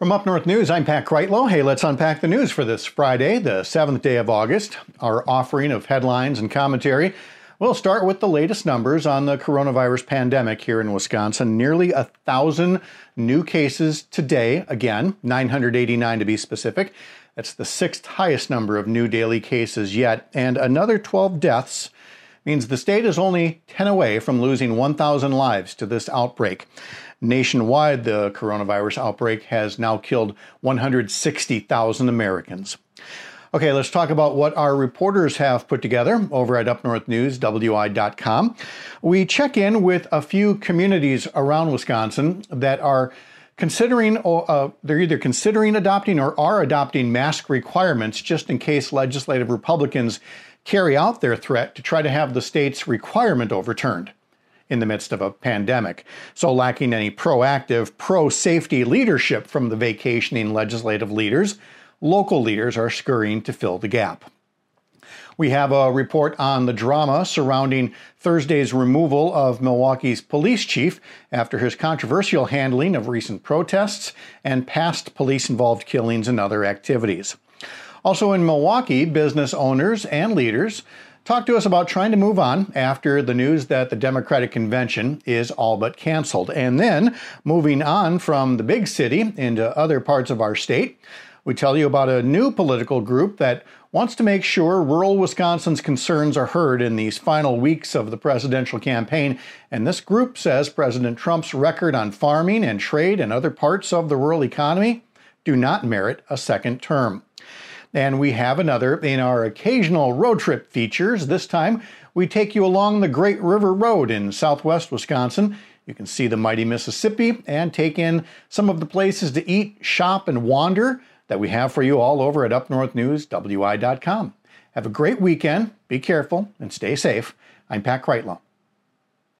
From Up North News, I'm Pat Kreitlow. Hey, let's unpack the news for this Friday, the 7th day of August. Our offering of headlines and commentary. We'll start with the latest numbers on the coronavirus pandemic here in Wisconsin. Nearly a thousand new cases today, again, 989 to be specific. That's the sixth highest number of new daily cases yet, and another 12 deaths means the state is only 10 away from losing 1,000 lives to this outbreak. Nationwide, the coronavirus outbreak has now killed 160,000 Americans. Okay, let's talk about what our reporters have put together over at upnorthnewswi.com. We check in with a few communities around Wisconsin that are considering, uh, they're either considering adopting or are adopting mask requirements just in case legislative Republicans carry out their threat to try to have the state's requirement overturned in the midst of a pandemic. So, lacking any proactive, pro safety leadership from the vacationing legislative leaders, local leaders are scurrying to fill the gap. We have a report on the drama surrounding Thursday's removal of Milwaukee's police chief after his controversial handling of recent protests and past police involved killings and other activities. Also in Milwaukee, business owners and leaders talk to us about trying to move on after the news that the Democratic convention is all but canceled. And then moving on from the big city into other parts of our state, we tell you about a new political group that wants to make sure rural Wisconsin's concerns are heard in these final weeks of the presidential campaign. And this group says President Trump's record on farming and trade and other parts of the rural economy do not merit a second term. And we have another in our occasional road trip features. This time, we take you along the Great River Road in southwest Wisconsin. You can see the mighty Mississippi and take in some of the places to eat, shop, and wander that we have for you all over at UpNorthNewsWI.com. Have a great weekend, be careful, and stay safe. I'm Pat Kreitlow.